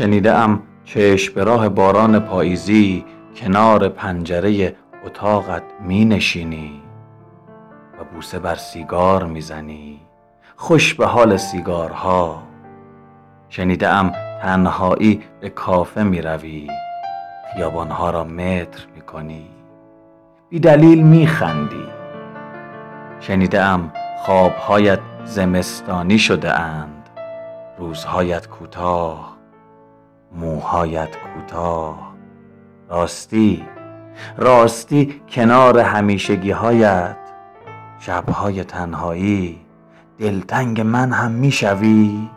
شنیده ام چشم به راه باران پاییزی کنار پنجره اتاقت می نشینی و بوسه بر سیگار می‌زنی. خوش به حال سیگارها. شنیده ام تنهایی به کافه می روی خیابانها را متر می کنی بی دلیل می خندی شنیده ام خوابهایت زمستانی شده اند روزهایت کوتاه. موهایت کوتاه. راستی راستی کنار همیشگی هایت شبهای تنهایی دلتنگ من هم می‌شوی.